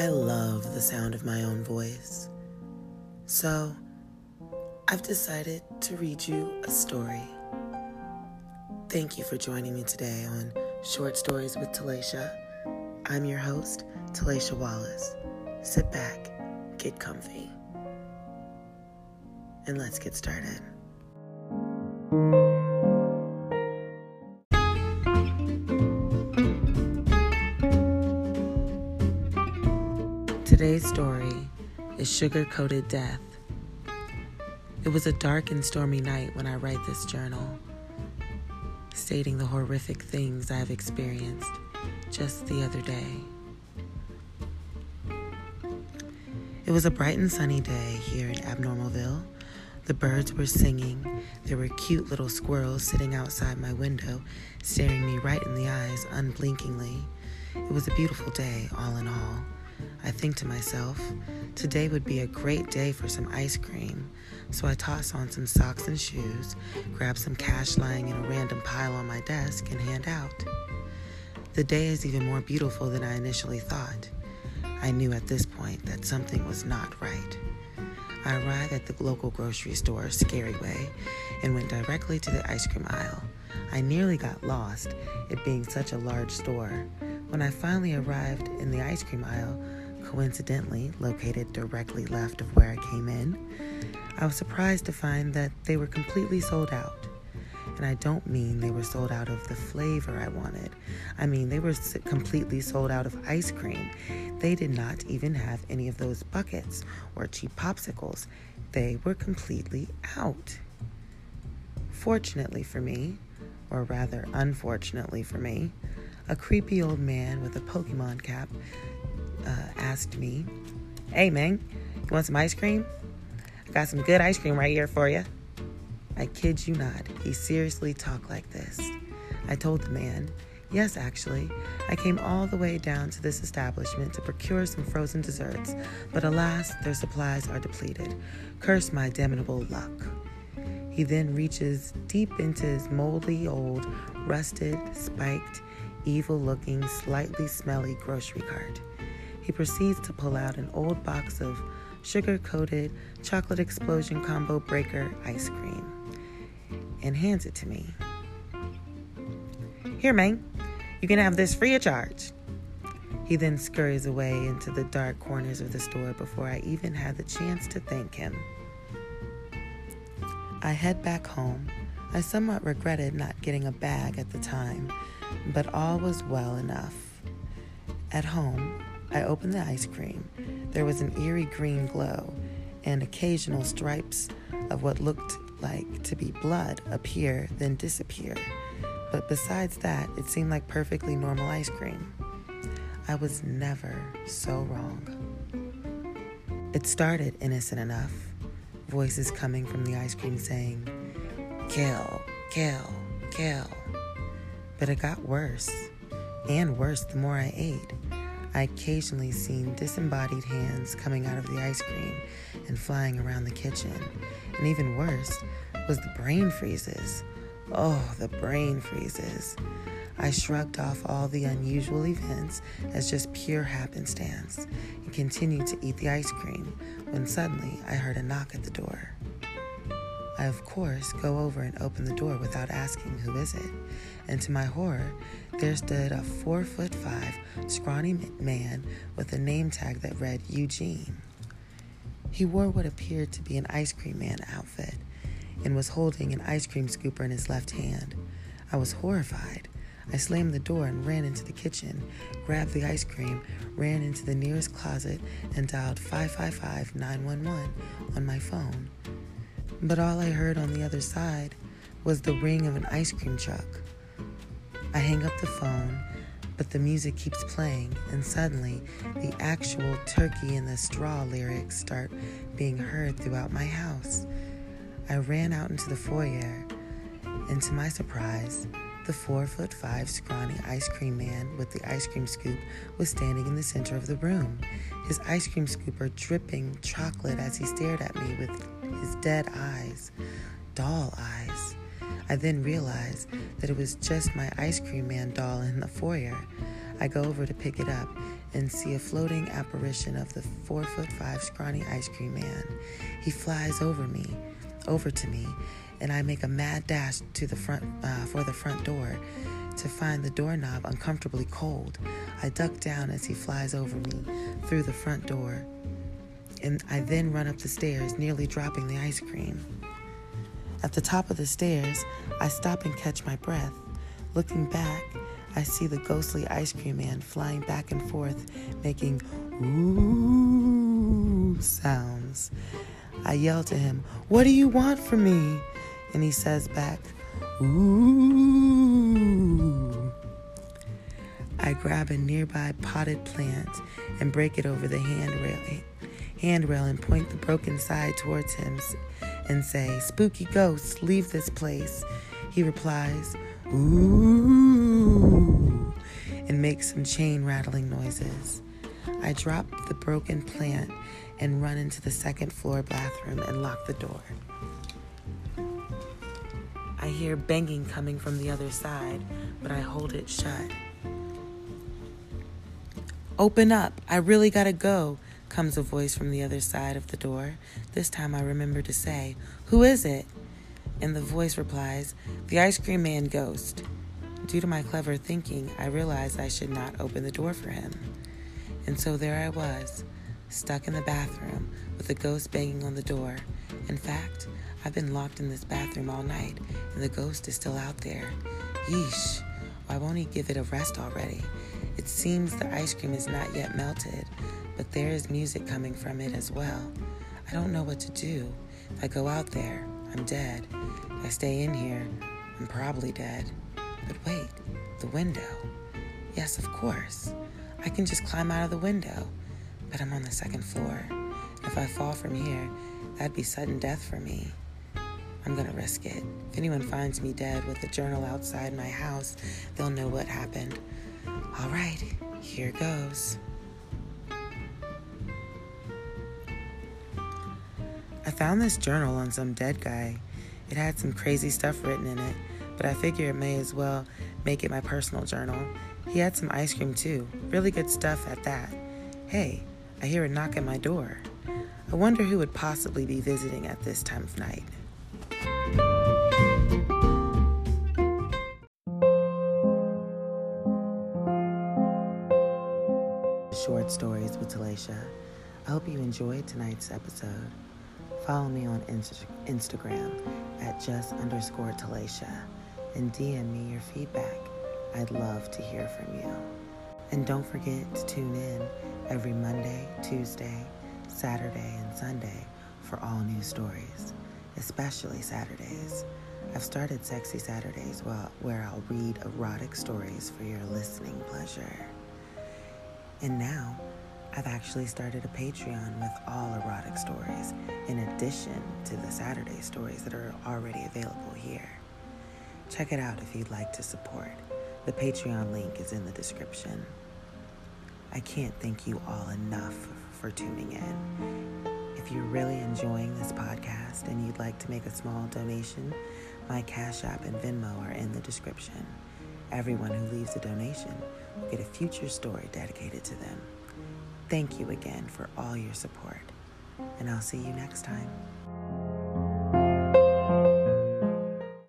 I love the sound of my own voice. So, I've decided to read you a story. Thank you for joining me today on Short Stories with Talaisha. I'm your host, Talaisha Wallace. Sit back, get comfy, and let's get started. Today's story is Sugar Coated Death. It was a dark and stormy night when I write this journal, stating the horrific things I've experienced just the other day. It was a bright and sunny day here in Abnormalville. The birds were singing. There were cute little squirrels sitting outside my window, staring me right in the eyes unblinkingly. It was a beautiful day, all in all. I think to myself, today would be a great day for some ice cream. So I toss on some socks and shoes, grab some cash lying in a random pile on my desk, and hand out. The day is even more beautiful than I initially thought. I knew at this point that something was not right. I arrived at the local grocery store, Scary Way, and went directly to the ice cream aisle. I nearly got lost, it being such a large store. When I finally arrived in the ice cream aisle, coincidentally located directly left of where I came in, I was surprised to find that they were completely sold out. And I don't mean they were sold out of the flavor I wanted. I mean, they were completely sold out of ice cream. They did not even have any of those buckets or cheap popsicles. They were completely out. Fortunately for me, or rather unfortunately for me, a creepy old man with a Pokemon cap uh, asked me, Hey man, you want some ice cream? I got some good ice cream right here for you. I kid you not, he seriously talked like this. I told the man, Yes, actually, I came all the way down to this establishment to procure some frozen desserts, but alas, their supplies are depleted. Curse my damnable luck. He then reaches deep into his moldy, old, rusted, spiked, evil looking, slightly smelly grocery cart. He proceeds to pull out an old box of sugar coated chocolate explosion combo breaker ice cream and hands it to me. Here, man, you can have this free of charge. He then scurries away into the dark corners of the store before I even had the chance to thank him. I head back home. I somewhat regretted not getting a bag at the time, but all was well enough. At home, I opened the ice cream. There was an eerie green glow, and occasional stripes of what looked like to be blood appear, then disappear. But besides that, it seemed like perfectly normal ice cream. I was never so wrong. It started innocent enough. Voices coming from the ice cream saying, Kill, kill, kill. But it got worse, and worse the more I ate. I occasionally seen disembodied hands coming out of the ice cream and flying around the kitchen. And even worse was the brain freezes. Oh, the brain freezes. I shrugged off all the unusual events as just pure happenstance and continued to eat the ice cream when suddenly I heard a knock at the door. I, of course, go over and open the door without asking who is it. And to my horror, there stood a four foot five, scrawny man with a name tag that read Eugene. He wore what appeared to be an ice cream man outfit and was holding an ice cream scooper in his left hand. I was horrified. I slammed the door and ran into the kitchen, grabbed the ice cream, ran into the nearest closet, and dialed 555 911 on my phone. But all I heard on the other side was the ring of an ice cream truck. I hang up the phone, but the music keeps playing, and suddenly the actual turkey in the straw lyrics start being heard throughout my house. I ran out into the foyer, and to my surprise, the four foot five scrawny ice cream man with the ice cream scoop was standing in the center of the room, his ice cream scooper dripping chocolate as he stared at me with his dead eyes, doll eyes. I then realized that it was just my ice cream man doll in the foyer. I go over to pick it up and see a floating apparition of the four foot five scrawny ice cream man. He flies over me, over to me, and I make a mad dash to the front uh, for the front door to find the doorknob uncomfortably cold. I duck down as he flies over me through the front door, and I then run up the stairs, nearly dropping the ice cream. At the top of the stairs, I stop and catch my breath. Looking back, I see the ghostly ice cream man flying back and forth, making ooh sounds. I yell to him, What do you want from me? And he says back, Ooh. I grab a nearby potted plant and break it over the handrail, handrail and point the broken side towards him and say, Spooky ghosts, leave this place. He replies, Ooh, and makes some chain rattling noises. I drop the broken plant and run into the second floor bathroom and lock the door. I hear banging coming from the other side, but I hold it shut. Open up, I really gotta go, comes a voice from the other side of the door. This time I remember to say, Who is it? And the voice replies, The ice cream man ghost. Due to my clever thinking, I realized I should not open the door for him. And so there I was, stuck in the bathroom with the ghost banging on the door. In fact, I've been locked in this bathroom all night, and the ghost is still out there. Yeesh, why won't he give it a rest already? It seems the ice cream is not yet melted, but there is music coming from it as well. I don't know what to do. If I go out there, I'm dead. If I stay in here, I'm probably dead. But wait, the window. Yes, of course. I can just climb out of the window. But I'm on the second floor. If I fall from here, that'd be sudden death for me. I'm gonna risk it. If anyone finds me dead with a journal outside my house, they'll know what happened. All right, here goes. Found this journal on some dead guy. It had some crazy stuff written in it, but I figure it may as well make it my personal journal. He had some ice cream too, really good stuff at that. Hey, I hear a knock at my door. I wonder who would possibly be visiting at this time of night. Short Stories with Talaisha. I hope you enjoyed tonight's episode. Follow me on Inst- Instagram at just underscore Talaisha and DM me your feedback. I'd love to hear from you. And don't forget to tune in every Monday, Tuesday, Saturday, and Sunday for all new stories, especially Saturdays. I've started Sexy Saturdays where I'll read erotic stories for your listening pleasure. And now, I've actually started a Patreon with all erotic stories, in addition to the Saturday stories that are already available here. Check it out if you'd like to support. The Patreon link is in the description. I can't thank you all enough for tuning in. If you're really enjoying this podcast and you'd like to make a small donation, my Cash App and Venmo are in the description. Everyone who leaves a donation will get a future story dedicated to them. Thank you again for all your support, and I'll see you next time.